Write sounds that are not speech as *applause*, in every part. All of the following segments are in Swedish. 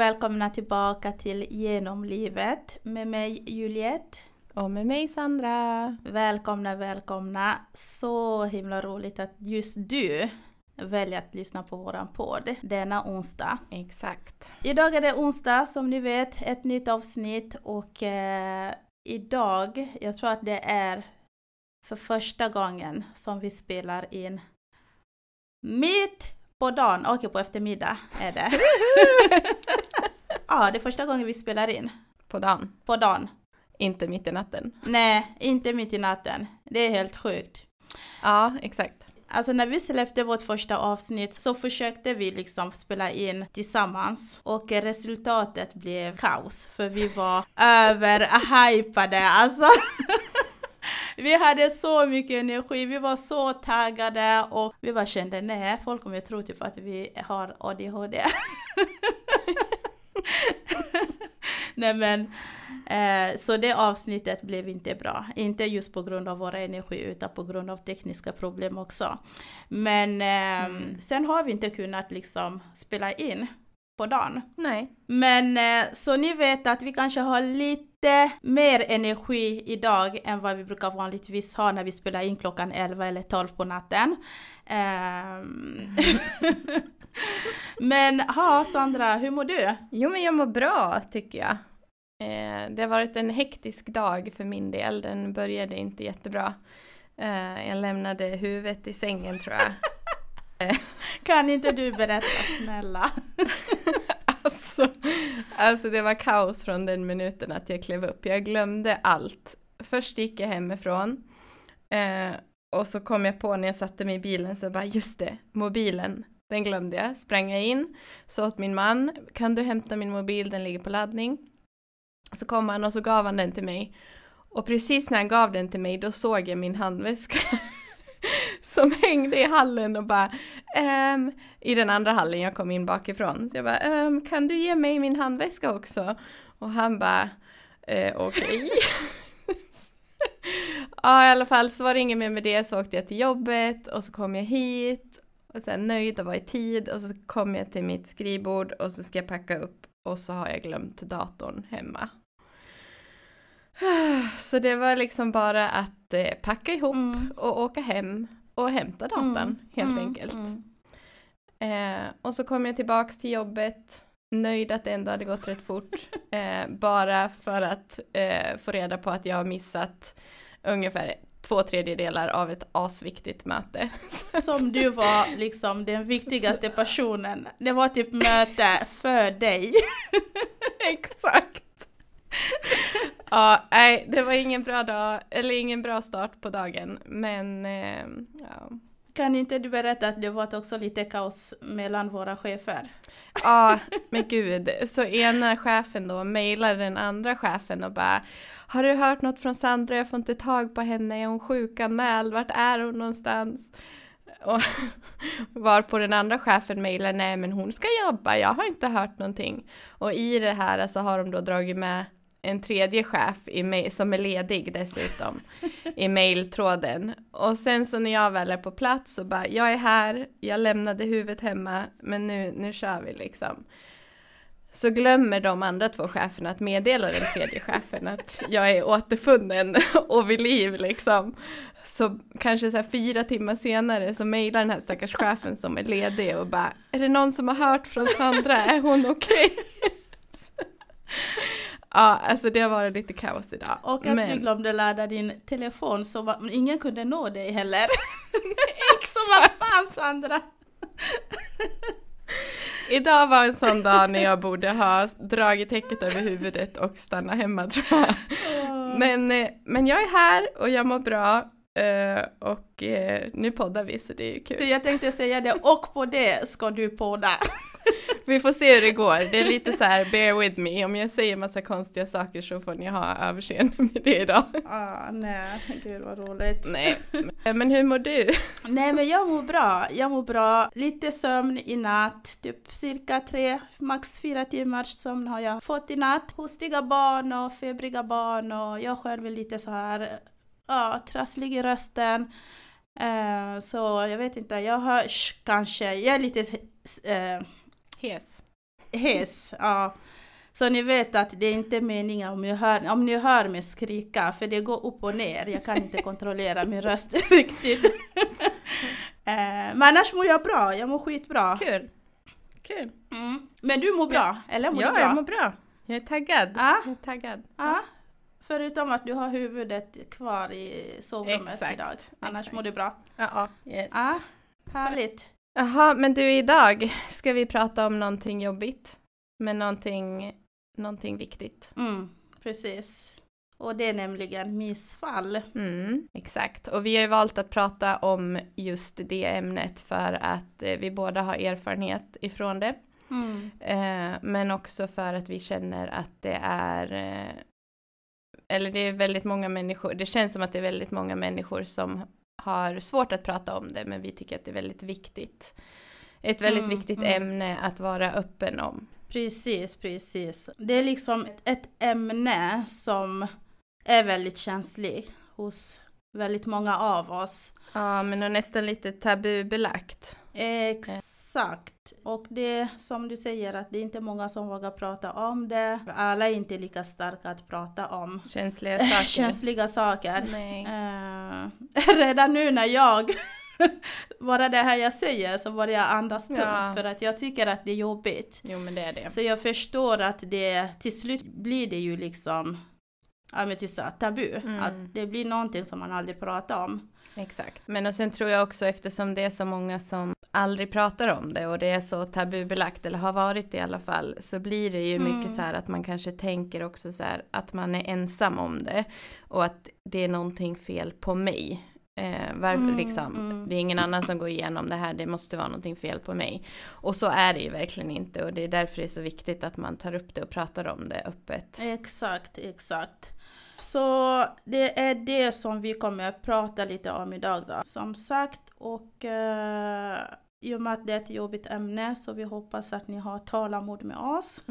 Och välkomna tillbaka till Genom livet med mig Juliette. Och med mig Sandra. Välkomna, välkomna. Så himla roligt att just du väljer att lyssna på våran podd denna onsdag. Exakt. Idag är det onsdag som ni vet, ett nytt avsnitt och eh, idag, jag tror att det är för första gången som vi spelar in mitt på dagen, okej på eftermiddag är det. *laughs* *laughs* ja, det är första gången vi spelar in. På dagen. På dagen. Inte mitt i natten. Nej, inte mitt i natten. Det är helt sjukt. Ja, exakt. Alltså när vi släppte vårt första avsnitt så försökte vi liksom spela in tillsammans och resultatet blev kaos för vi var *laughs* överhypade alltså. *laughs* Vi hade så mycket energi, vi var så taggade och vi bara kände nej, folk kommer tro typ att vi har ADHD. *laughs* *laughs* nej men, eh, så det avsnittet blev inte bra. Inte just på grund av vår energi utan på grund av tekniska problem också. Men eh, mm. sen har vi inte kunnat liksom spela in på dagen. Nej. Men eh, så ni vet att vi kanske har lite mer energi idag än vad vi brukar vanligtvis ha när vi spelar in klockan 11 eller 12 på natten. *laughs* Men ha Sandra, hur mår du? Jo men jag mår bra tycker jag. Eh, det har varit en hektisk dag för min del. Den började inte jättebra. Eh, jag lämnade huvudet i sängen tror jag. *laughs* kan inte du berätta snälla? *laughs* alltså, alltså det var kaos från den minuten att jag klev upp. Jag glömde allt. Först gick jag hemifrån eh, och så kom jag på när jag satte mig i bilen så bara just det, mobilen, den glömde jag. Sprang jag in, sa åt min man, kan du hämta min mobil, den ligger på laddning. Så kom han och så gav han den till mig. Och precis när han gav den till mig då såg jag min handväska *laughs* som hängde i hallen och bara ehm, i den andra hallen, jag kom in bakifrån. Så jag bara ehm, kan du ge mig min handväska också? Och han bara eh, okej. Okay. *laughs* ja i alla fall så var det inget mer med det, så åkte jag till jobbet och så kom jag hit och sen nöjd och var i tid och så kom jag till mitt skrivbord och så ska jag packa upp och så har jag glömt datorn hemma. *sighs* Så det var liksom bara att eh, packa ihop mm. och åka hem och hämta datan mm. helt mm. enkelt. Mm. Eh, och så kom jag tillbaks till jobbet nöjd att det ändå hade gått rätt fort. *laughs* Eh, bara för att eh, få reda på att jag har missat ungefär två tredjedelar av ett asviktigt möte. *laughs* Som du var liksom den viktigaste personen. Det var typ möte för dig. *laughs* Exakt. ja, nej, det var ingen bra dag, eller ingen bra start på dagen, men eh, ja. Kan inte du berätta att det var också lite kaos mellan våra chefer? Ja, men gud. Så ena chefen då mejlar den andra chefen och bara Har du hört något från Sandra? Jag får inte tag på henne. Är hon sjukanmäld? Vart är hon någonstans? Och *laughs* var på den andra chefen mejlar Nej men hon ska jobba, jag har inte hört någonting. Och i det här så har de då dragit med en tredje chef i som är ledig dessutom i mejltråden. Och sen så när jag väl är på plats så bara, jag är här, jag lämnade huvudet hemma, men nu, nu kör vi liksom. Så glömmer de andra två cheferna att meddela den tredje chefen att jag är återfunnen och vid liv liksom. Så kanske så här fyra timmar senare så mejlar den här stackars chefen som är ledig och bara, är det någon som har hört från Sandra, är hon okej? Okay? Ja, alltså det har varit lite kaos idag. Och att men... du glömde ladda din telefon så var, ingen kunde nå dig heller. Exakt! *laughs* *laughs* så vad fan Sandra! *laughs* Idag var en sån dag när jag borde ha dragit täcket över huvudet och stanna hemma tror jag. Men, eh, men jag är här och jag mår bra. Uh, och uh, nu poddar vi så det är ju kul. Jag tänkte säga det, och på det ska du podda. *laughs* Vi får se hur det går. Det är lite så här, bear with me. Om jag säger massa konstiga saker så får ni ha överseende med det idag. *laughs* Ah, nej, gud vad roligt. Nej, men hur mår du? *laughs* Nej, men jag mår bra. Jag mår bra. Lite sömn i natt, typ cirka tre, max fyra timmars sömn har jag fått i natt. Hostiga barn och febriga barn och jag själv är lite så här, ja, trasslig i rösten. Uh, så jag vet inte, jag hörs kanske, jag är lite uh, Hes. hes. Ja. Så ni vet att det är inte meningen om, jag hör, om ni hör mig skrika, för det går upp och ner. Jag kan inte kontrollera min röst *laughs* riktigt. Eh, Men annars mår jag bra, jag mår skitbra. Kul. Kul. Mm. Men du mår bra, eller mår ja, du bra? jag mår bra. Jag är taggad. Ja. Jag är taggad. Ja, förutom att du har huvudet kvar i sovrummet Exakt, idag. Annars exakt. mår du bra. Ja. Yes. Ja, härligt. Jaha, men du idag ska vi prata om någonting jobbigt. Men någonting, någonting viktigt. Mm, precis. Och det är nämligen missfall. Mm, exakt. Och vi har ju valt att prata om just det ämnet för att eh, vi båda har erfarenhet ifrån det. Mm. Eh, men också för att vi känner att det är eh, eller det är väldigt många människor, det känns som att det är väldigt många människor som har svårt att prata om det, men vi tycker att det är väldigt viktigt. Ett väldigt Mm, viktigt mm. ämne att vara öppen om. Precis, precis. Det är liksom ett, ämne som är väldigt känsligt hos väldigt många av oss. Ja, men och nästan lite tabubelagt. Exakt. Och det som du säger att det är inte många som vågar prata om det. Alla är inte lika starka att prata om Känsliga *laughs* saker. känsliga saker. Eh, *laughs* redan nu när jag, *laughs* bara det här jag säger så börjar jag andas tungt Ja. för att jag tycker att det är jobbigt. Jo, men det är det. Så jag förstår att det till slut blir det ju liksom, ja men typ så här, tabu. Mm. Att det blir någonting som man aldrig pratar om. Exakt. Men och sen tror jag också eftersom det är så många som aldrig pratar om det och det är så tabubelagt eller har varit det i alla fall så blir det ju Mm. mycket så här att man kanske tänker också så här att man är ensam om det och att det är någonting fel på mig. Eh, var, Mm, liksom, mm. Det är ingen annan som går igenom det här, det måste vara någonting fel på mig. Och så är det ju verkligen inte och det är därför det är så viktigt att man tar upp det och pratar om det öppet. Exakt, exakt. Så det är det som vi kommer att prata lite om idag då. Som sagt, och eh, i och med att det är ett jobbigt ämne så vi hoppas att ni har tålamod med oss. *laughs* *laughs*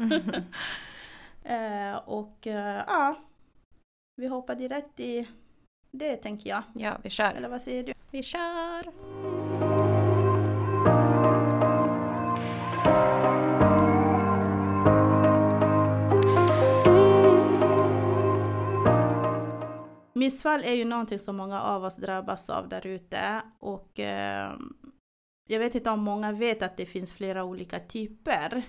Eh, och eh, ja, vi hoppar direkt i det tänker jag. Ja, vi kör. Eller vad säger du? Vi kör! Missfall är ju någonting som många av oss drabbas av där ute och eh, jag vet inte om många vet att det finns flera olika typer.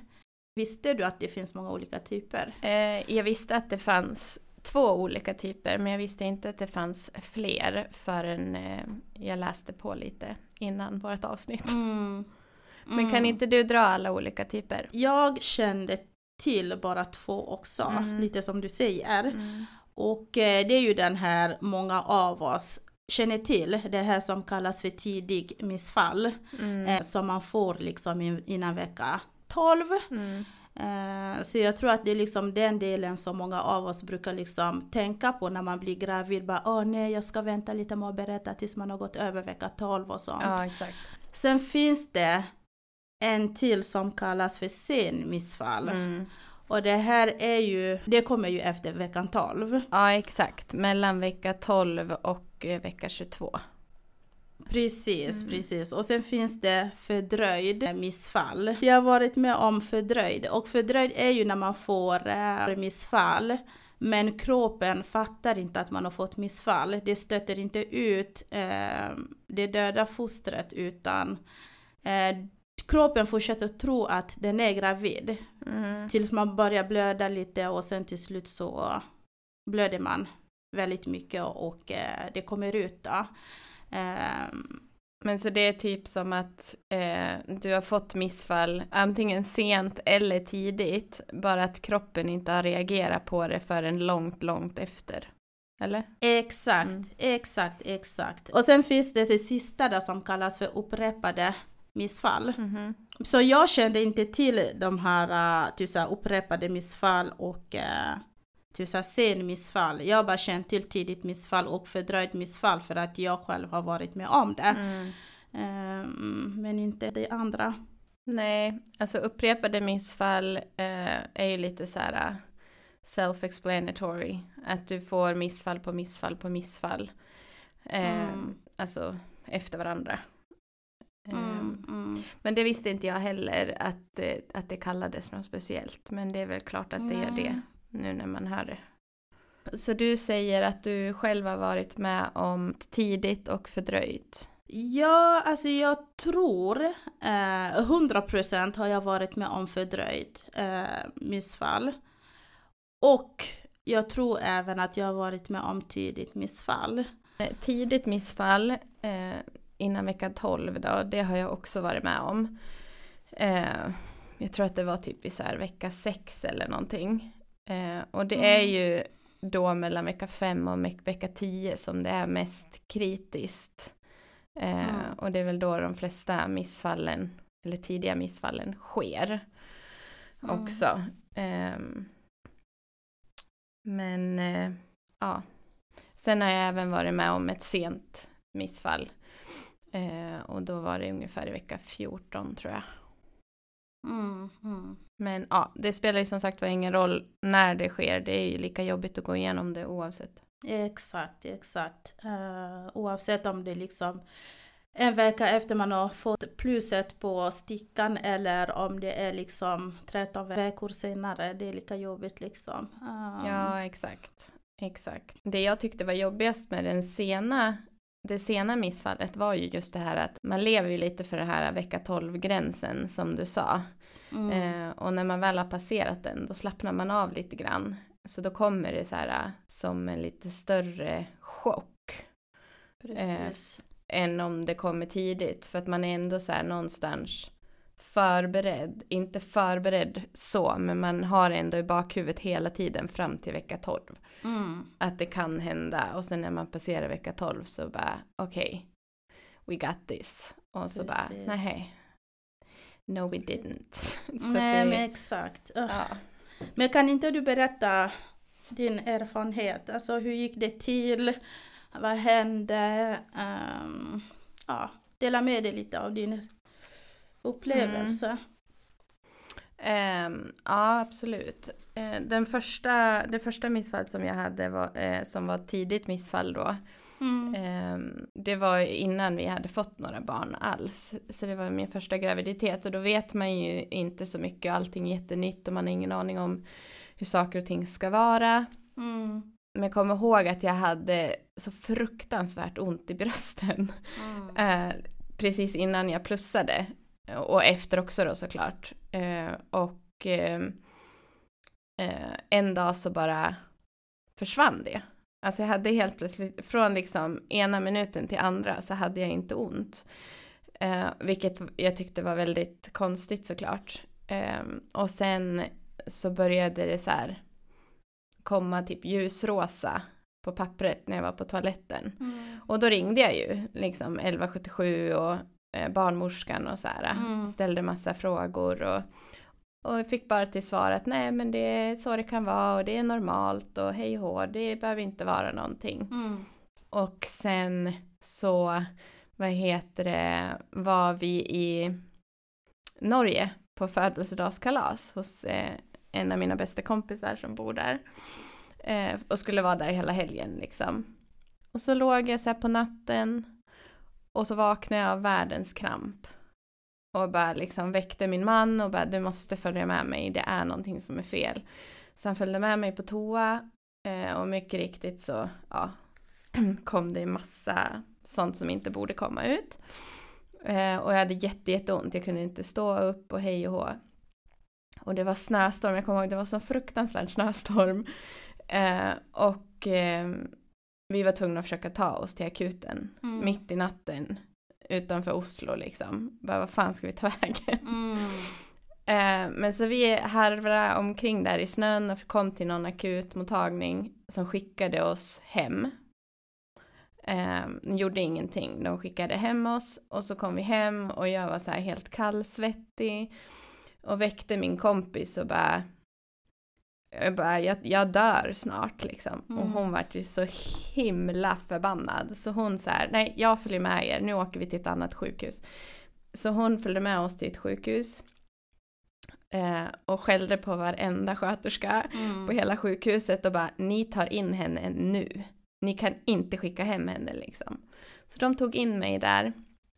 Visste du att det finns många olika typer? Eh, jag visste att det fanns två olika typer, men jag visste inte att det fanns fler förrän eh, jag läste på lite innan vårt avsnitt. Mm. Men kan Mm. inte du dra alla olika typer? Jag kände till bara två också, Mm. lite som du säger. Och eh, det är ju den här många av oss känner till, det här som kallas för tidig missfall. Mm. Eh, som man får liksom in- innan vecka 12. Mm. Eh, så jag tror att det är liksom den delen som många av oss brukar liksom tänka på när man blir gravid. Bara, Åh nej, jag ska vänta lite med att berätta tills man har gått över vecka 12 och sånt. Ja. Sen finns det en till som kallas för sen missfall. Mm. Och det här är ju, det kommer ju efter veckan 12. Ja, exakt. Mellan vecka 12 och eh, vecka 22. Precis, Mm. precis. Och sen finns det fördröjd missfall. Jag har varit med om fördröjd och fördröjd är ju när man får eh, missfall men kroppen fattar inte att man har fått missfall. Det stöter inte ut eh, det döda fostret utan eh, kroppen fortsätter tro att den är gravid Mm. tills man börjar blöda lite och sen till slut så blöder man väldigt mycket och eh, det kommer ut då. Ehm, Men så det är typ som att eh, du har fått missfall antingen sent eller tidigt, bara att kroppen inte har reagerat på det förrän långt, långt efter. Eller? Exakt, Mm. exakt, exakt. Och sen finns det det sista där som kallas för upprepade missfall. Mhm. Så jag kände inte till de här uh, typ så här, upprepade missfall och uh, typ så här, sen missfall. Jag har bara känt till tidigt missfall och fördröjt missfall för att jag själv har varit med om det. Mm. Ehm, men inte det andra. Nej, alltså upprepade missfall eh, är ju lite så här self-explanatory. Att du får missfall på missfall på missfall. Eh, Mm. Alltså efter varandra. Mm. Ehm, mm. Men det visste inte jag heller att, eh, att det kallades något speciellt. Men det är väl klart att det gör Nej. det nu när man hör det. Så du säger att du själv har varit med om tidigt och fördröjt. Ja, alltså jag tror eh, 100% har jag varit med om fördröjt eh, missfall. Och jag tror även att jag har varit med om tidigt missfall. Eh, Tidigt missfall eh, innan vecka 12 då, det har jag också varit med om. Eh, jag tror att det var typ i så här vecka 6 eller någonting. Eh, och det är Mm. ju då mellan vecka 5 och veck- vecka 10 som det är mest kritiskt. Eh, Mm. Och det är väl då de flesta missfallen, eller tidiga missfallen, sker Mm. också. Ehm, men eh, ja, sen har jag även varit med om ett sent missfall. Eh, och då var det ungefär i vecka 14 tror jag. Mm, mm. Men ja, det spelar ju som sagt var ingen roll när det sker. Det är ju lika jobbigt att gå igenom det oavsett. Exakt, exakt. Eh, oavsett om det liksom en vecka efter man har fått pluset på stickan eller om det är liksom 13 veckor senare. Det är lika jobbigt liksom. Eh, Ja, exakt. Exakt. Det jag tyckte var jobbigast med den sena, det sena missfallet var ju just det här att man lever ju lite för det här vecka 12-gränsen som du sa. mm, Eh, och när man väl har passerat den då slappnar man av lite grann. Så då kommer det så här eh, som en lite större chock precis. än om det kommer tidigt. För att man är ändå så här någonstans förberedd. Inte förberedd så, men man har ändå i bakhuvudet hela tiden fram till vecka 12. Mm, Att det kan hända och sen när man passerar vecka 12 så bara okej, we got this. Och så bara Precis. nej, no we didn't. *laughs* Nej det, men exakt. Ja. Men kan inte du berätta din erfarenhet? Alltså hur gick det till? Vad hände? Ehm, ja, dela med dig lite av din upplevelse. Ehm, ja, absolut. Eh, den första, det första missfallet som jag hade var, eh, som var tidigt missfall då. Mm. ehm, det var ju innan vi hade fått några barn alls. Så det var min första graviditet och då vet man ju inte så mycket. Allting är jättenytt och man har ingen aning om hur saker och ting ska vara. Mm. Men jag kommer ihåg att jag hade så fruktansvärt ont i brösten. Mm. Eh, precis innan jag plussade. Och efter också då såklart. Eh, och eh, eh, en dag så bara försvann det. Alltså jag hade helt plötsligt, från liksom ena minuten till andra så hade jag inte ont. Eh, vilket jag tyckte var väldigt konstigt såklart. Eh, och sen så började det så här komma typ ljusrosa på pappret när jag var på toaletten. Mm. Och då ringde jag ju liksom 1177 och barnmorskan och så här. Mm. Ställde massa frågor och, och fick bara till svar att nej men det är så det kan vara och det är normalt och hej hå, det behöver inte vara någonting. Mm. Och sen så, vad heter det, var vi i Norge på födelsedagskalas hos eh, en av mina bästa kompisar som bor där. Eh, och skulle vara där hela helgen liksom. Och så låg jag så här på natten och så vaknade jag av världens kramp. Och bara liksom väckte min man och bara du måste följa med mig, det är någonting som är fel. Så han följde med mig på toa eh, och mycket riktigt så ja, *clears throat* kom det massa sånt som inte borde komma ut. Eh, och jag hade jätte, jätteont, jag kunde inte stå upp och hej och hå. Och det var snöstorm, jag kommer ihåg det var så fruktansvärd snöstorm. Eh, och vi var tvungna att försöka ta oss till akuten Mm. mitt i natten utanför Oslo liksom. Bara, vad fan ska vi ta *laughs* vägen? Mm. Eh, men så vi harvade omkring där i snön och kom till någon akutmottagning som skickade oss hem. Eh, gjorde ingenting, de skickade hem oss och så kom vi hem och jag var så här helt kallsvettig och väckte min kompis och bara jag, bara, jag, jag dör snart liksom. Och Mm. hon vart ju så himla förbannad. Så hon så här, nej jag följer med er, nu åker vi till ett annat sjukhus. Så hon följde med oss till ett sjukhus. Eh, och skällde på varenda sköterska Mm. på hela sjukhuset och bara, ni tar in henne nu. Ni kan inte skicka hem henne liksom. Så de tog in mig där.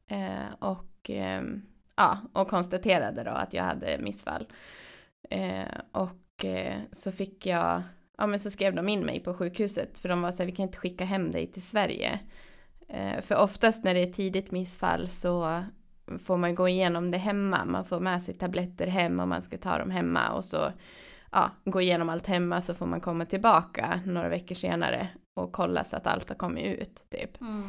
Eh, och och, eh, ja, och konstaterade då att jag hade missfall. Eh, och eh, så fick jag, ja men så skrev de in mig på sjukhuset för de var så här, vi kan inte skicka hem dig till Sverige. Eh, för oftast när det är tidigt missfall så får man gå igenom det hemma. Man får med sig tabletter hem och man ska ta dem hemma och så ja, gå igenom allt hemma så får man komma tillbaka några veckor senare och kolla så att allt har kommit ut typ. Mm.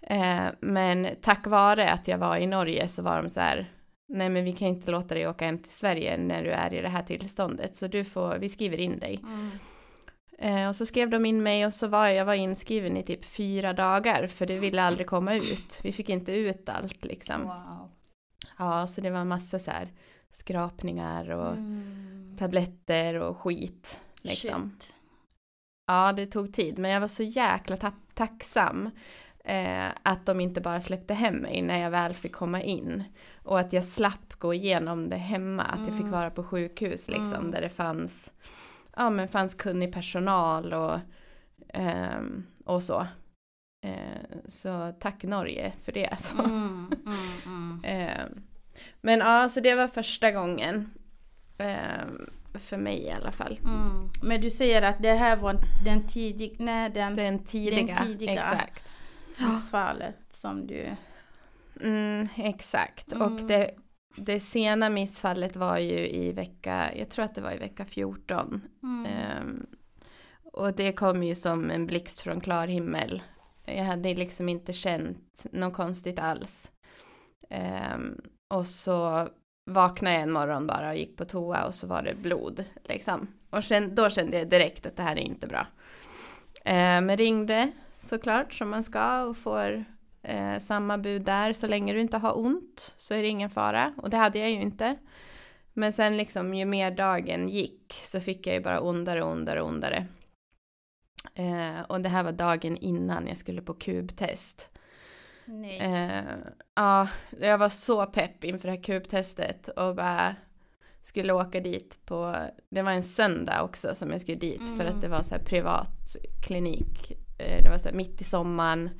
Eh, men tack vare att jag var i Norge så var de så här, nej men vi kan inte låta dig åka hem till Sverige när du är i det här tillståndet, så du får, vi skriver in dig. Mm. Eh, och så skrev de in mig och så var jag var inskriven i typ fyra dagar, för det ville aldrig komma ut. Vi fick inte ut allt liksom. Wow. Ja, så det var massa så här skrapningar och Mm. tabletter och skit. Liksom. Shit. Ja, det tog tid, men jag var så jäkla ta- tacksam eh, att de inte bara släppte hem mig när jag väl fick komma in. Och att jag slapp gå igenom det hemma, att jag fick Mm. vara på sjukhus liksom, Mm. där det fanns, ja, men fanns kunnig personal och, ehm, och så. Eh, så tack Norge för det. Alltså. Mm, mm, *laughs* mm. Eh, men ja, så det var första gången. Eh, för mig i alla fall. Mm. Men du säger att det här var den tidiga, nej den Den tidiga. tidiga. Exakt. Missfallet som du... Mm, exakt. Och Mm. det, det sena missfallet var ju i vecka, jag tror att det var i vecka 14. Mm. Ehm, och det kom ju som en blixt från klar himmel. Jag hade liksom inte känt något konstigt alls. Ehm, och så vaknade jag en morgon bara och gick på toa och så var det blod liksom. Och sen, då kände jag direkt att det här är inte bra. Men ringde såklart som man ska och får eh, samma bud där. Så länge du inte har ont så är det ingen fara. Och det hade jag ju inte. Men sen liksom ju mer dagen gick så fick jag ju bara ondare och ondare och ondare. Eh, och det här var dagen innan jag skulle på kubtest. Nej. Eh, ja, jag var så pepp inför det här kubtestet och bara skulle åka dit på, det var en söndag också som jag skulle dit för Mm. att det var så här privat klinik. Eh, det var så här mitt i sommaren,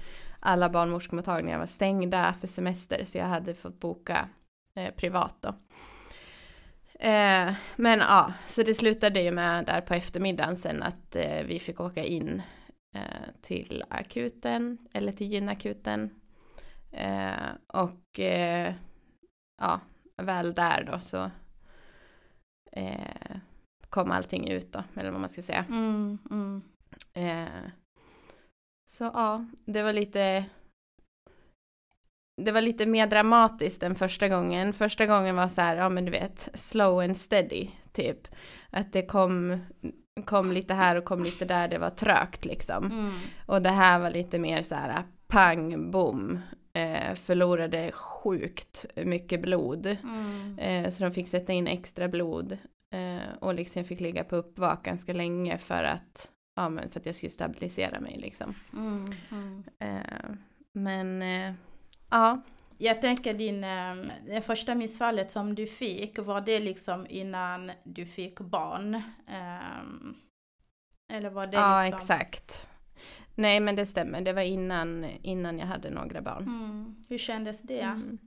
alla barnmorskemottagningar var stängda för semester så jag hade fått boka eh, privat då. Eh, men ja, så det slutade ju med där på eftermiddagen sen att eh, vi fick åka in eh, till akuten, eller till gynakuten. Eh, och ja, väl där då så kom allting ut då, eller vad man ska säga. Mm, mm. Eh, så ja, det var lite det var lite mer dramatiskt än första gången. Första gången var så här, ja men du vet, slow and steady, typ. Att det kom, kom lite här och kom lite där, det var trögt liksom. Mm. Och det här var lite mer så här, pang, bom. Eh, förlorade sjukt mycket blod. Mm. Eh, så de fick sätta in extra blod. Eh, och liksom fick ligga på uppvak ganska länge för att, ja, men för att jag skulle stabilisera mig liksom. Mm. Mm. Eh, men eh, ja, Jag tänker din, eh, det första missfallet som du fick, var det liksom innan du fick barn? Ehm, eller var det ja liksom... exakt. Nej men det stämmer, det var innan, innan jag hade några barn. Mm. Hur kändes det? Mm.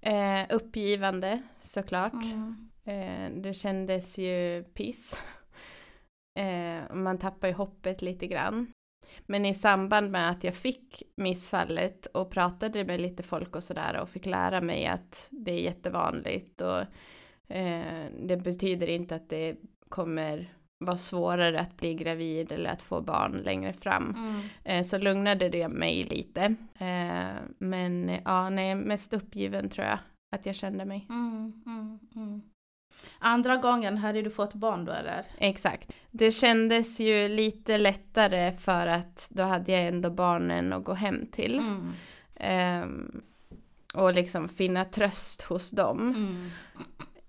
Eh, uppgivande såklart. Mm. Eh, det kändes ju piss. Eh, man tappar ju hoppet lite grann. Men i samband med att jag fick missfallet och pratade med lite folk och sådär och fick lära mig att det är jättevanligt och eh, det betyder inte att det kommer vara svårare att bli gravid eller att få barn längre fram. Mm. Eh, så lugnade det mig lite. Eh, men ja, nej, mest uppgiven tror jag att jag kände mig. Mm. Mm. Mm. Andra gången hade du fått barn då eller? Exakt. Det kändes ju lite lättare för att då hade jag ändå barnen att gå hem till. Mm. Ehm, och liksom finna tröst hos dem. Mm.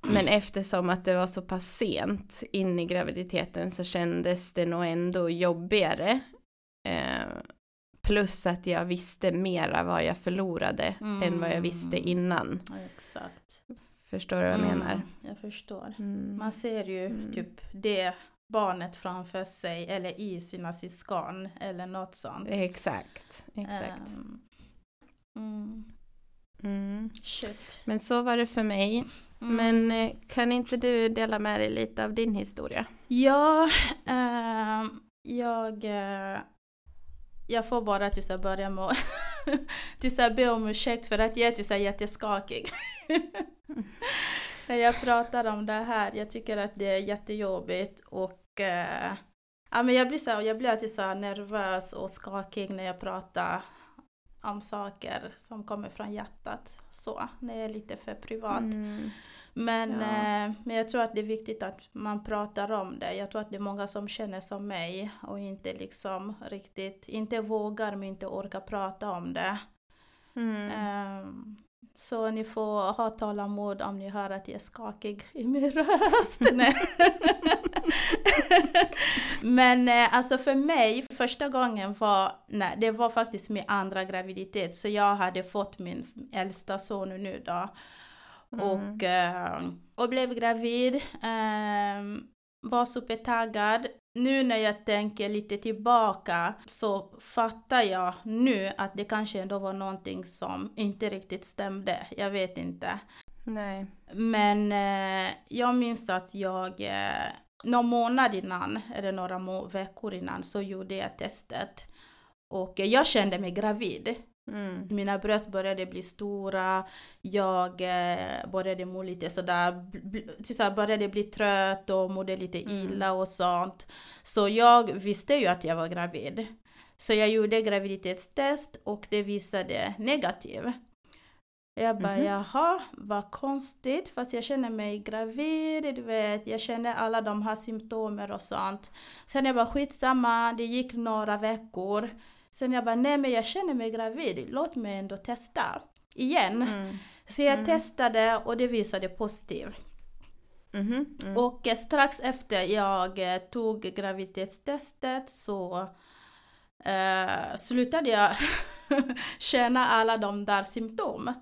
Men eftersom att det var så pass sent in i graviditeten så kändes det nog ändå jobbigare. Ehm, plus att jag visste mera vad jag förlorade än vad jag visste Mm. innan. Ja, exakt. Förstår du vad jag menar? Mm, jag förstår. Mm. Man ser ju Mm. typ det barnet framför sig eller i sina syskon eller något sånt. Exakt, exakt. Ehm, mm. Mm. Shit. Men så var det för mig. Mm. Men eh, kan inte du dela med dig lite av din historia? Ja, ehm, jag, eh, jag får bara typ så börja med *laughs* *laughs* Du sa, här be om ursäkt för att jag är typ här jätteskakig. När *laughs* jag pratar om det här, jag tycker att det är jättejobbigt och eh, ja, men jag blir så här, jag blir alltid så nervös och skakig när jag pratar om saker som kommer från hjärtat. Så, när jag är lite för privat. Mm. Men, Ja. eh, men jag tror att det är viktigt att man pratar om det. Jag tror att det är många som känner som mig och inte liksom riktigt, inte vågar men inte orkar prata om det. Mm. Ehm, så ni får ha tålamod om ni hör att jag är skakig i min *laughs* röst. *laughs* Men eh, alltså för mig, första gången var, nej, det var faktiskt min andra graviditet. Så jag hade fått min äldsta son nu då. Och, eh, och blev gravid. ehm, var supertaggad. Nu när jag tänker lite tillbaka så fattar jag nu att det kanske ändå var någonting som inte riktigt stämde. Jag vet inte. Nej. Men eh, jag minns att jag eh, någon månad innan, eller några veckor innan, så gjorde jag testet. Och eh, jag kände mig gravid. Mm. Mina bröst började bli stora, jag eh, började må lite sådär, bl- bl- så här, började bli trött och mådde lite Mm. illa och sånt. Så jag visste ju att jag var gravid. Så jag gjorde graviditetstest och det visade negativ. Jag bara Mhm. jaha, vad konstigt, fast jag känner mig gravid, du vet, jag känner alla de här symptomer och sånt. Sen jag bara skitsamma, det gick några veckor. Sen jag bara nej men jag känner mig gravid, låt mig ändå testa igen. Mm. Så jag Mm. testade och det visade positiv. Mhm. Mm. Och eh, strax efter jag eh, tog graviditetstestet så eh, slutade jag *laughs* känna alla de där symptom.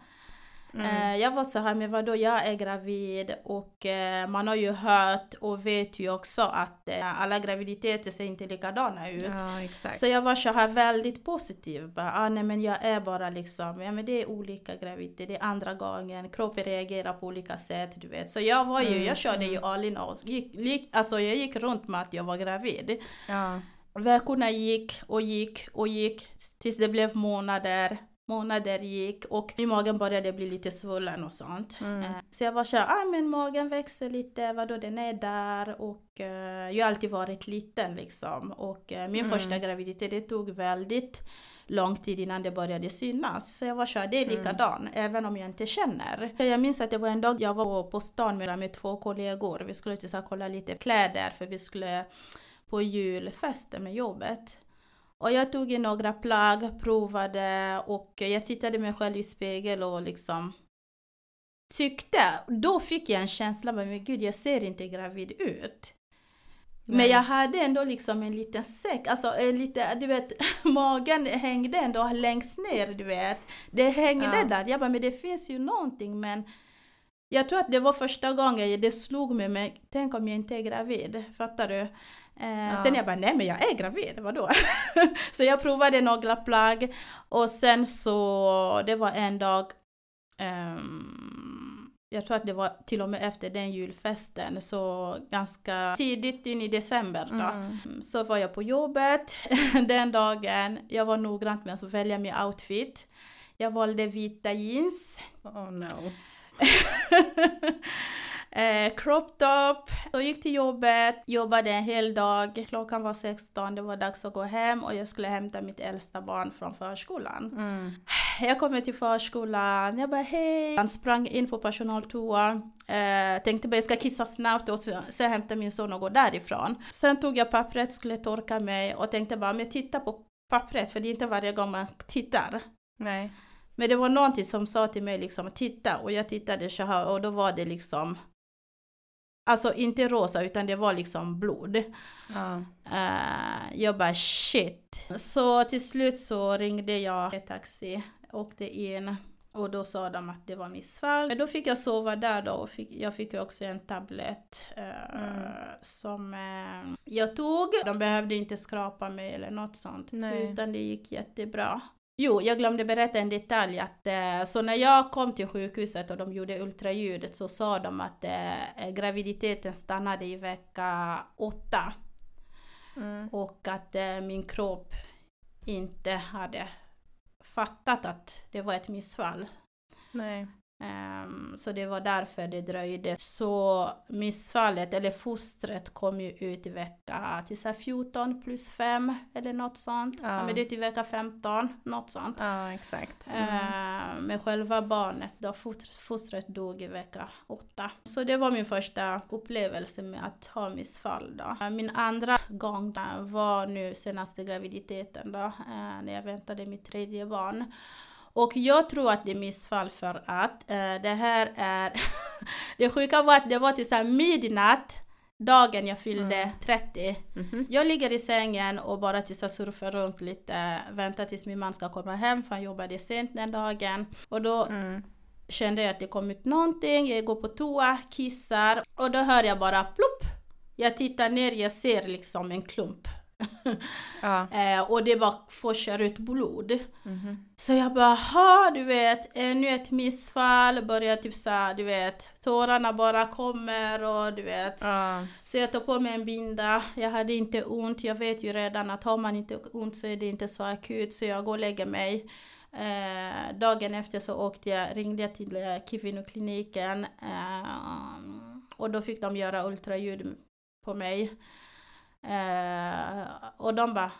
Mm. Eh, jag var så här, men vadå, jag är gravid och eh, man har ju hört och vet ju också att eh, alla graviditeter ser inte likadana ut. Ja. Så jag var så här väldigt positiv. Bara, ah, nej men jag är bara liksom, ja men det är olika graviditeter, det är andra gången, kroppen reagerar på olika sätt, du vet. Så jag var ju, Mm, jag körde ju mm. all in. Gick, gick, alltså jag gick runt med att jag var gravid. Ja. Veckorna gick och gick och gick tills det blev månader. Månader gick och i magen började bli lite svullen och sånt. Mm. Eh, Så jag var såhär, ah men magen växer lite, vadå den är där och eh, jag har alltid varit liten liksom. Och eh, min Mm. första graviditet det tog väldigt lång tid innan det började synas. Så jag var såhär, det är Mm. likadan, även om jag inte känner. Jag minns att det var en dag jag var på stan med, med två kollegor. Vi skulle till så kolla lite kläder för vi skulle på julfesten med jobbet. Och jag tog in några plagg, provade och jag tittade mig själv i spegel och liksom tyckte, då fick jag en känsla men gud jag ser inte gravid ut. Men Nej. jag hade ändå liksom en liten säck, alltså en lite, du vet, *laughs* magen hängde ändå längst ner, du vet. Det hängde Ja. där, jag bara, men det finns ju någonting men jag tror att det var första gången det slog mig, men tänk om jag inte är gravid, fattar du? Eh, Ja. Sen jag bara, nej men jag är gravid, vadå? *laughs* så jag provade några plagg och sen så, det var en dag, ehm, jag tror att det var till och med efter den julfesten, så ganska tidigt in i december då. Mm. Så var jag på jobbet *laughs* den dagen. Jag var noggrant med att välja min outfit. Jag valde vita jeans. Oh no. *laughs* eh, crop top. Så gick till jobbet, jobbade en hel dag. Klockan var 16, det var dags att gå hem och jag skulle hämta mitt äldsta barn från förskolan. Mm. Jag kommer till förskolan, jag bara hej. Han sprang in på personaltoa. Eh, tänkte bara jag ska kissa snabbt och sen, sen hämta min son och gå därifrån. Sen tog jag pappret, skulle torka mig och tänkte bara men titta på pappret för det är inte varje gång man tittar. Nej. Men det var någonting som sa till mig liksom titta och jag tittade så här och då var det liksom Alltså inte rosa utan det var liksom blod. Ja. Eh, jag bara shit. Så till slut så ringde jag en taxi, åkte in och då sa de att det var missfall. Men Då fick jag sova där då och fick, jag fick också en tablett eh, Mm. som eh, jag tog. De behövde inte skrapa mig eller något sånt Nej. utan det gick jättebra. Jo, jag glömde berätta en detalj att eh, så när jag kom till sjukhuset och de gjorde ultraljudet så sa de att eh, graviditeten stannade i vecka åtta Mm. och att eh, min kropp inte hade fattat att det var ett missfall. Nej. Ehm, så det var därför det dröjde. Så missfallet, eller fostret, kom ju ut i vecka till så här 14 plus 5 eller något sånt. Ja. Ja. men det är till vecka 15, något sånt. Ja, exakt. Mm. Ehm, men själva barnet, då fostret dog i vecka 8. Så det var min första upplevelse med att ha missfall då. Min andra gång var nu senaste graviditeten då, eh, när jag väntade mitt tredje barn. Och jag tror att det är missfall för att eh, det här är... *laughs* det sjuka var att det var till så midnatt dagen jag fyllde Mm. 30. Mhm. Jag ligger i sängen och bara till så här surfar runt lite, väntar tills min man ska komma hem för han jobbade sent den dagen. Och då Mm. kände jag att det kom ut någonting, jag går på toa, kissar och då hör jag bara plopp. Jag tittar ner, jag ser liksom en klump. Ja. *laughs* eh, och det bara forsar ut blod. Mhm. Så jag bara, ha du vet, ännu ett missfall, börjar typ såhär, du vet, tårarna bara kommer och du vet. Ja. Så jag tog på mig en binda, jag hade inte ont, jag vet ju redan att har man inte ont så är det inte så akut så jag går och lägger mig. Eh, dagen efter så åkte jag, ringde jag till eh, kvinnokliniken eh, och då fick de göra ultraljud på mig. Eh, och de bara,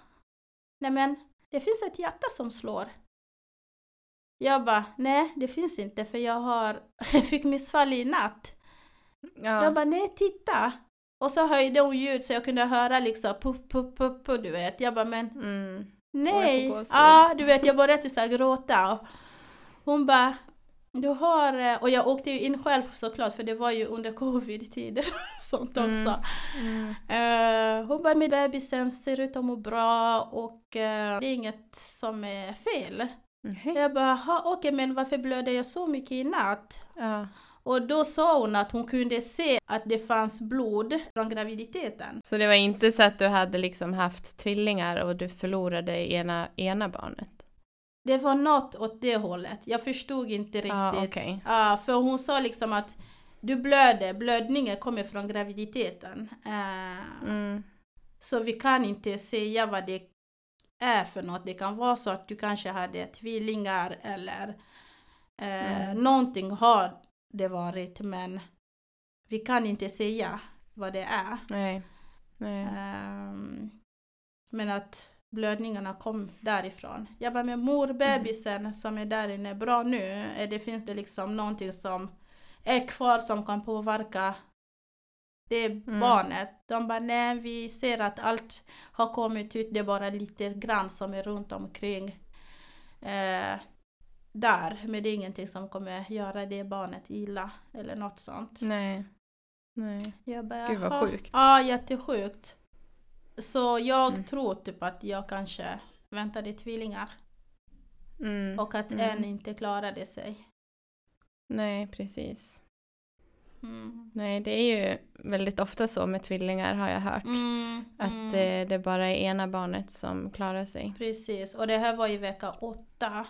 nej men det finns ett hjärta som slår. Jag bara, nej det finns inte för jag har, *laughs* jag fick missfall i natt. Ja. Jag bara, nej titta! Och så höjde hon ljud så jag kunde höra liksom puff, puff, puff, puff, du vet. Jag bara, men Mm. nej! Ja, du vet, jag började så här gråta. Och hon bara, du har... eh," Och jag åkte ju in själv såklart, för det var ju under *laughs* covid-tider och sånt Mm. också. Mm. Eh, hon bara, min bebisen ser ut att må bra och eh, det är inget som är fel. Mhm. Jag bara, "Ha, okej men varför blödde jag så mycket i natt? Ja. Och då sa hon att hon kunde se att det fanns blod från graviditeten. Så det var inte så att du hade liksom haft tvillingar och du förlorade ena, ena barnet? Det var något åt det hållet. Jag förstod inte riktigt. Ja, okej. Ja, för hon sa liksom att du blöder, blödningen kommer från graviditeten. Eh, Mm. Så vi kan inte säga vad det är för något. Det kan vara så att du kanske hade tvillingar eller eh, Mm. någonting har det varit men vi kan inte säga vad det är. Nej. Nej. Ehm, men att blödningarna kom därifrån. Jag bara, men morbebisen som är där inne bra nu. Det, finns det liksom någonting som är kvar som kan påverka det Mm. barnet? De bara, nej vi ser att allt har kommit ut, det är bara lite grann som är runt omkring eh, där. Men det är ingenting som kommer göra det barnet illa eller något sånt. Nej. Nej. Jag bara, Gud, vad sjukt. Ja, jättesjukt. Så jag Mm. tror typ att jag kanske väntade tvillingar Mm. och att Mm. en inte klarade sig. Nej, precis. Mm. Nej, det är ju väldigt ofta så med tvillingar har jag hört. Mm, Att mm. eh, det bara är ena barnet som klarar sig. Precis, och det här var i vecka åtta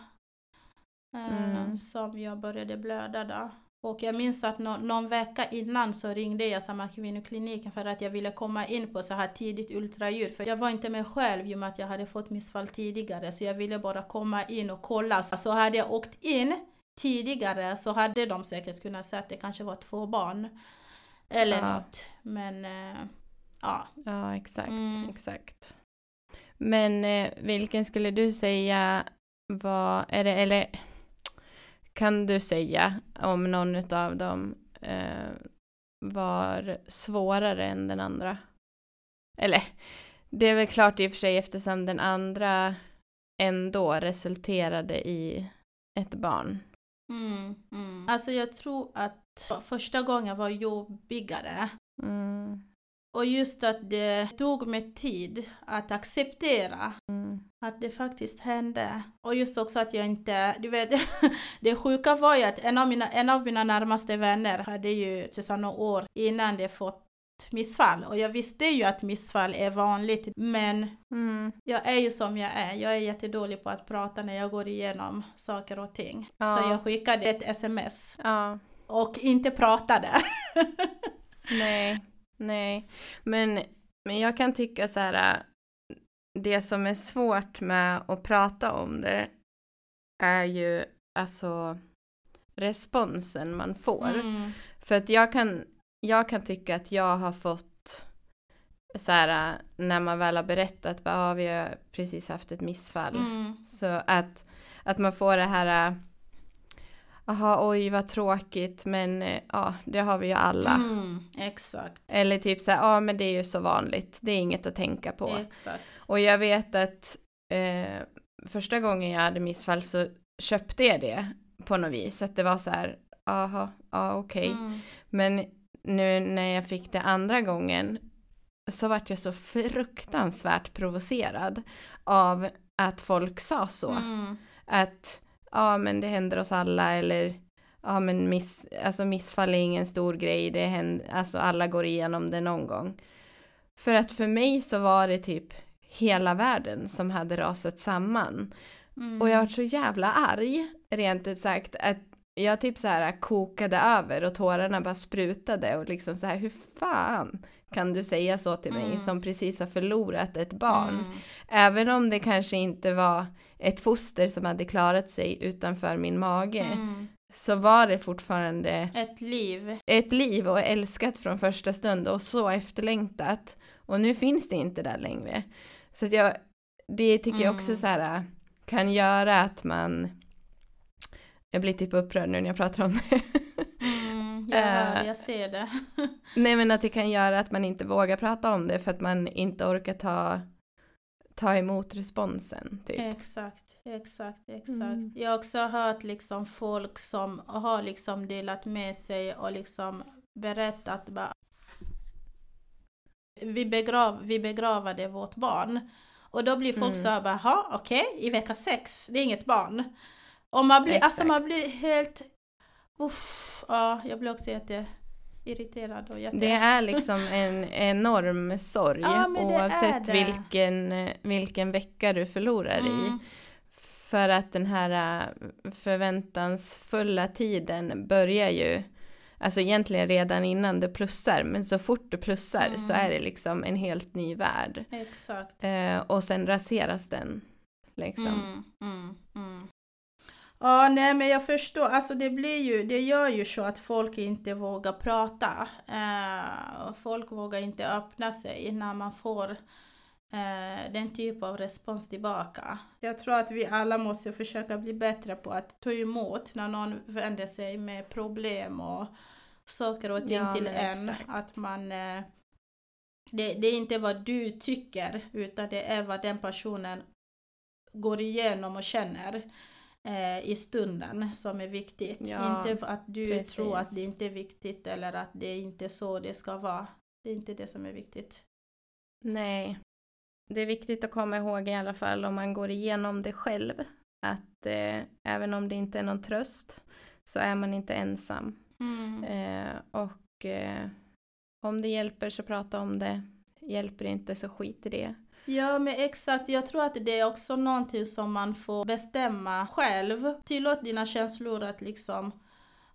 eh, som jag började blöda då. Och jag minns att nå- någon vecka innan så ringde jag samma kvinnokliniken för att jag ville komma in på så här tidigt ultraljud. För jag var inte mig själv i och med att jag hade fått missfall tidigare. Så jag ville bara komma in och kolla. Så hade jag åkt in tidigare så hade de säkert kunnat säga att det kanske var två barn. Eller Ja. något. Men eh, ja. Ja, exakt. Mm. exakt. Men eh, vilken skulle du säga var, är det, eller kan du säga om någon av dem eh, var svårare än den andra? Eller, det är väl klart i och för sig eftersom den andra ändå resulterade i ett barn. Mm, mm. Alltså jag tror att första gången var jobbigare. Mm, Och just att det tog mig tid att acceptera mm, att det faktiskt hände. Och just också att jag inte, du vet, *laughs* det sjuka var ju att en av mina, en av mina närmaste vänner hade ju tusen några år innan det fått missfall och jag visste ju att missfall är vanligt men Mm. jag är ju som jag är. Jag är jättedålig på att prata när jag går igenom saker och ting. Ja. Så jag skickade ett sms Ja. och inte pratade. *laughs* Nej, nej. Men, men jag kan tycka så här, äh, det som är svårt med att prata om det är ju alltså responsen man får. Mm. För att jag kan, jag kan tycka att jag har fått så här, äh, när man väl har berättat, att ah, vi har precis haft ett missfall. Mm. Så att, att man får det här, äh, aha oj vad tråkigt men äh, ja det har vi ju alla. Mm. Exakt. Eller typ så här, ja men det är ju så vanligt, det är inget att tänka på. Exakt. Och jag vet att eh, första gången jag hade missfall så köpte jag det på något vis. Att det var så här, aha, ja okej. Mm. Men nu när jag fick det andra gången så vart jag så fruktansvärt provocerad av att folk sa så. Mm. Att ja men det händer oss alla eller ja men miss, alltså missfall är ingen stor grej, det händer, alltså alla går igenom det någon gång. För att för mig så var det typ hela världen som hade rasat samman. Mm. Och jag var så jävla arg, rent ut sagt, att jag typ så här kokade över och tårarna bara sprutade och liksom så här, hur fan kan du säga så till mig Mm. som precis har förlorat ett barn? Mm. Även om det kanske inte var ett foster som hade klarat sig utanför min mage Mm. så var det fortfarande Ett liv. ett liv och älskat från första stund och så efterlängtat. Och nu finns det inte där längre. Så att jag, det tycker jag också Mm. så här kan göra att man jag blir typ upprörd nu när jag pratar om det. Mm. Jag, hör, Eh. *laughs* jag ser det. *laughs* Nej men att det kan göra att man inte vågar prata om det för att man inte orkar ta, ta emot responsen. Typ. Exakt, exakt, exakt. Mm. Jag har också hört liksom folk som har liksom delat med sig och liksom berättat bara vi, begrav, vi begravade vårt barn. Och då blir folk Mm. så här bara, "Ha, okej, i vecka sex, det är inget barn. Och man blir, alltså man blir helt, uff, ja, jag blir också jätte irriterad och jätte... Det är liksom en enorm sorg *laughs* Ja, oavsett vilken, vilken vecka du förlorar i. Mm. För att den här äh, förväntansfulla tiden börjar ju, alltså egentligen redan innan du plussar, men så fort du plussar Mm. så är det liksom en helt ny värld. Exakt. Eh, och sen raseras den. Liksom. Mm, mm, mm. Ja, nej men jag förstår, alltså det blir ju, det gör ju så att folk inte vågar prata. Eh, folk vågar inte öppna sig när man får eh, den typ av respons tillbaka. Jag tror att vi alla måste försöka bli bättre på att ta emot när någon vänder sig med problem och saker och ting Ja, till en. exakt. Att man eh, det, det är inte vad du tycker utan det är vad den personen går igenom och känner eh, i stunden som är viktigt. Ja, inte att du precis. tror att det inte är viktigt eller att det är inte är så det ska vara. Det är inte det som är viktigt. Nej. Det är viktigt att komma ihåg i alla fall om man går igenom det själv. Att eh, även om det inte är någon tröst så är man inte ensam. Mm. Eh, och eh, om det hjälper så prata om det. Hjälper inte så skit i det. Ja men exakt, jag tror att det är också någonting som man får bestämma själv. Tillåt dina känslor att liksom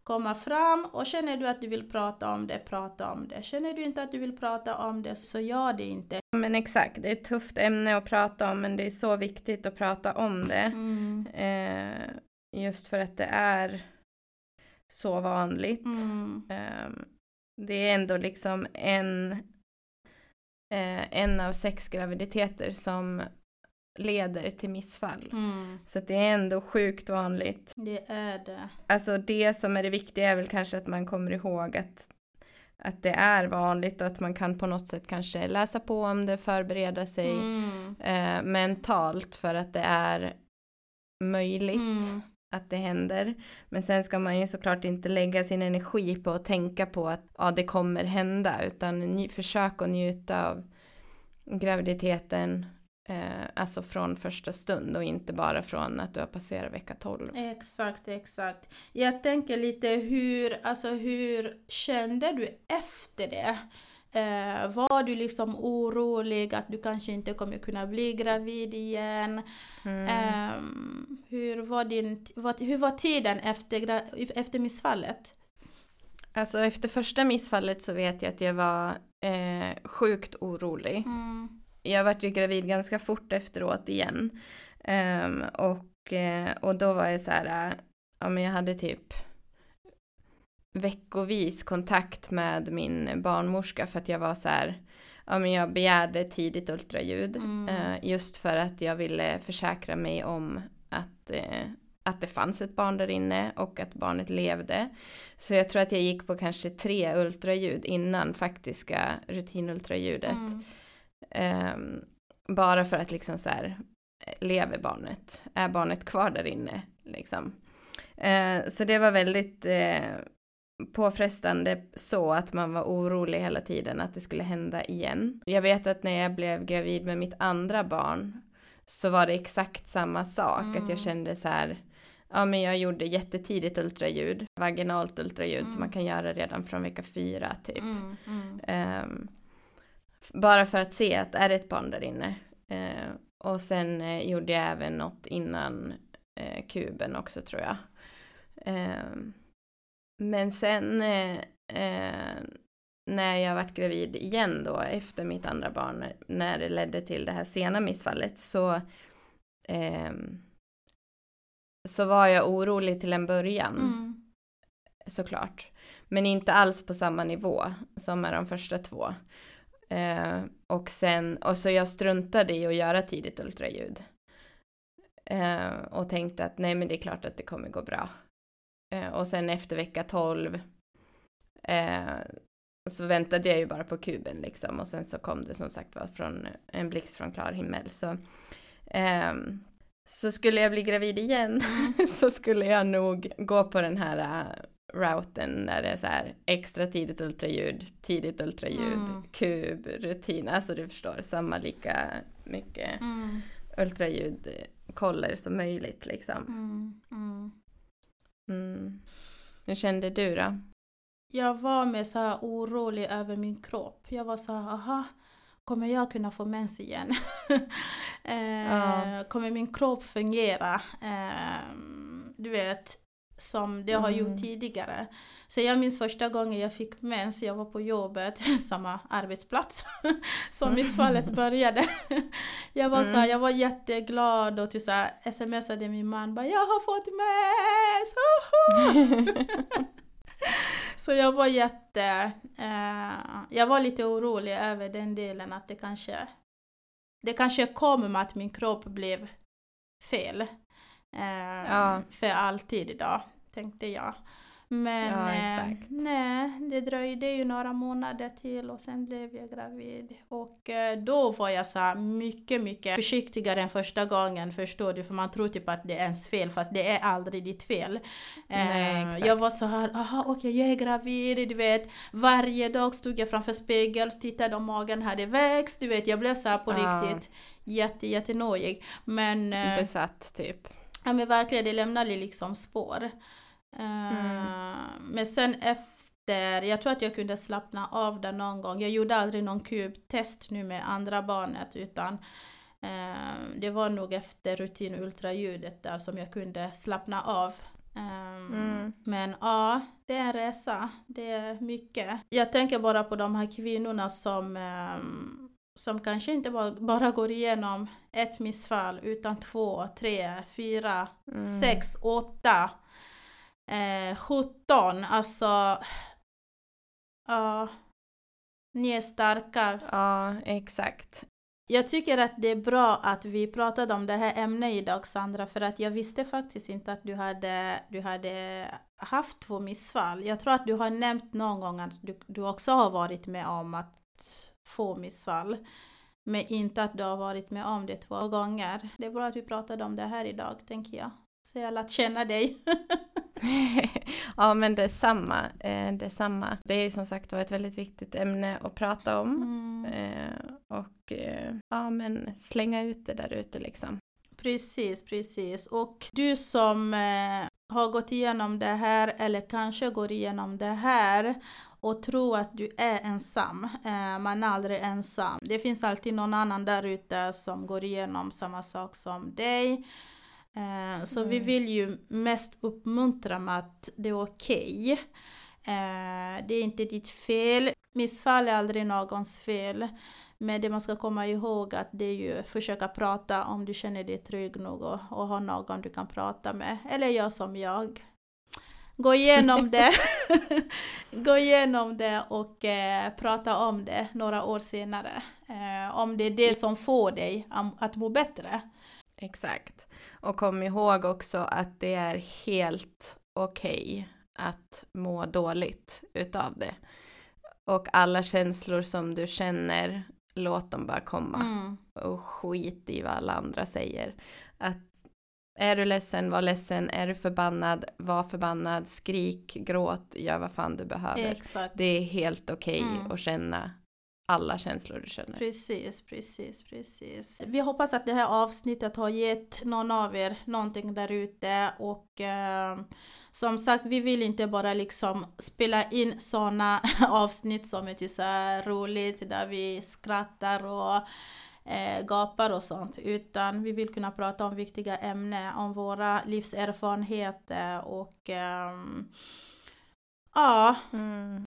komma fram och känner du att du vill prata om det, prata om det. Känner du inte att du vill prata om det så gör det inte. Men exakt, det är ett tufft ämne att prata om men det är så viktigt att prata om det. Mm. Eh, just för att det är så vanligt. Mm. Ehm, det är ändå liksom en, eh, en av sex graviditeter som leder till missfall. Mm. Så det är ändå sjukt vanligt. Det är det. Alltså det som är det viktiga är väl kanske att man kommer ihåg att, att det är vanligt och att man kan på något sätt kanske läsa på om det, förbereda sig Mm. eh, mentalt för att det är möjligt Mm att det händer. Men sen ska man ju såklart inte lägga sin energi på att tänka på att ja, det kommer hända utan ny, försök att njuta av graviditeten eh, alltså från första stund och inte bara från att du har passerat vecka 12. Exakt, exakt. Jag tänker lite hur, alltså hur kände du efter det? Eh, var du liksom orolig att du kanske inte kommer kunna bli gravid igen? Mm. Eh, hur, var din, vad, hur var tiden efter, efter missfallet? Alltså efter första missfallet så vet jag att jag var eh, sjukt orolig. Mm. Jag vart ju gravid ganska fort efteråt igen. Ehm, och, eh, och då var jag så här, ja men jag hade typ veckovis kontakt med min barnmorska för att jag var så här, ja men jag begärde tidigt ultraljud. Mm. eh, just för att jag ville försäkra mig om att, eh, att det fanns ett barn där inne och att barnet levde. Så jag tror att jag gick på kanske tre ultraljud innan faktiska rutinultraljudet. Mm. Ehm, bara för att liksom så här, lever barnet? Är barnet kvar där inne? Liksom. Eh, så det var väldigt eh, påfrestande så att man var orolig hela tiden att det skulle hända igen. Jag vet att när jag blev gravid med mitt andra barn så var det exakt samma sak, Mm. att jag kände så här Ja men jag gjorde jättetidigt ultraljud, vaginalt ultraljud som Mm. man kan göra redan från vecka fyra typ. Mm. Mm. F- bara för att se att är det ett barn där inne. Eh, och sen eh, gjorde jag även något innan eh, kuben också tror jag. Ehm, men sen eh, eh, när jag vart gravid igen då efter mitt andra barn när det ledde till det här sena missfallet så ehm, så var jag orolig till en början Mm. såklart. Men inte alls på samma nivå som med de första två. Eh, och sen, och så jag struntade i att göra tidigt ultraljud. Eh, och tänkte att nej men det är klart att det kommer gå bra. Eh, och sen efter vecka 12 eh, så väntade jag ju bara på kuben liksom och sen så kom det som sagt var från en blixt från klar himmel. Så, ehm, så skulle jag bli gravid igen *laughs* så skulle jag nog gå på den här äh, routen där det är så här extra tidigt ultraljud, tidigt ultraljud, Mm. kub, rutin, alltså du förstår, samma lika mycket Mm. ultraljudkoller som möjligt liksom. Mm. Mm. Hur kände du då? Jag var med så här orolig över min kropp. Jag var så här, aha, kommer jag kunna få mens igen? *laughs* eh, Ja. Kommer min kropp fungera? Eh, du vet, som det har Mm. gjort tidigare. Så jag minns första gången jag fick mens, jag var på jobbet, *laughs* samma arbetsplats *laughs* som missfallet började. *laughs* jag var så här, Mm. jag var jätteglad och till så här, smsade min man bara, jag har fått mens! Så jag var jätte, eh, jag var lite orolig över den delen att det kanske, det kanske kom med att min kropp blev fel. Eh, Ja. För alltid idag, tänkte jag. Men Ja, eh, nej, det dröjde ju några månader till och sen blev jag gravid. Och eh, då var jag så mycket, mycket försiktigare än första gången, förstår du? För man tror typ att det är ens fel, fast det är aldrig ditt fel. Eh, Nej, exakt. jag var så här, aha okej jag är gravid, du vet. Varje dag stod jag framför spegeln, tittade om magen hade växt, du vet. Jag blev så på Ja. riktigt jätte, jättenojig. Men eh, Besatt typ. Ja men verkligen, det lämnade liksom spår. Eh, Mm. Men sen efter, jag tror att jag kunde slappna av där någon gång. Jag gjorde aldrig någon kubtest nu med andra barnet utan eh, det var nog efter rutinultraljudet där som jag kunde slappna av. Eh, Mm. Men ja, det är en resa. Det är mycket. Jag tänker bara på de här kvinnorna som ehm, som kanske inte bara, bara går igenom ett missfall utan två, tre, fyra, Mm. sex, åtta, eh, sjutton. Alltså, ja, ni är starka. Ja, exakt. Jag tycker att det är bra att vi pratade om det här ämnet idag Sandra, för att jag visste faktiskt inte att du hade, du hade haft två missfall. Jag tror att du har nämnt någon gång att du, du också har varit med om att få missfall. Men inte att du har varit med om det två gånger. Det är bra att vi pratade om det här idag, tänker jag. Så jag har lärt känna dig. *laughs* ja men det är samma. Det är samma. Det är ju som sagt var ett väldigt viktigt ämne att prata om. Mm. Eh, och eh, ja men slänga ut det där ute liksom. Precis, precis. Och du som eh, har gått igenom det här eller kanske går igenom det här och tro att du är ensam. Eh, man är aldrig ensam. Det finns alltid någon annan där ute som går igenom samma sak som dig. Eh, så mm. vi vill ju mest uppmuntra med att det är okej. Okay. Eh, det är inte ditt fel. Missfall är aldrig någons fel. Men det man ska komma ihåg att det är ju försöka prata om du känner dig trygg nog och, och ha någon du kan prata med. Eller gör som jag. Gå igenom det. *laughs* Gå igenom det och eh, prata om det några år senare. Eh, om det är det som får dig att må bättre. Exakt. Och kom ihåg också att det är helt okej okay att må dåligt utav det. Och alla känslor som du känner, låt dem bara komma. Mm. Och skit i vad alla andra säger. Att är du ledsen, var ledsen. Är du förbannad, var förbannad. Skrik, gråt, gör vad fan du behöver. Exakt. Det är helt okej okay mm. att känna alla känslor du känner. Precis, precis, precis. Vi hoppas att det här avsnittet har gett någon av er någonting där ute och eh, som sagt, vi vill inte bara liksom spela in sådana *laughs* avsnitt som är typ så roligt där vi skrattar och eh, gapar och sånt utan vi vill kunna prata om viktiga ämnen, om våra livserfarenheter och eh, ja. Mm.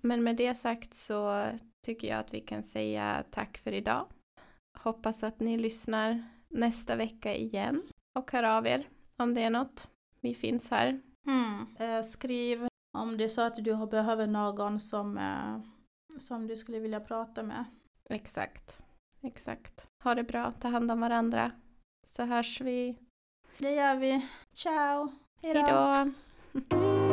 Men med det sagt så tycker jag att vi kan säga tack för idag. Hoppas att ni lyssnar nästa vecka igen och hör av er om det är något. Vi finns här. Mm. Eh, skriv om det är så att du behöver någon som, eh, som du skulle vilja prata med. Exakt. Exakt. Ha det bra, ta hand om varandra. Så hörs vi. Det gör vi. Ciao. Hejdå. Hejdå. *laughs*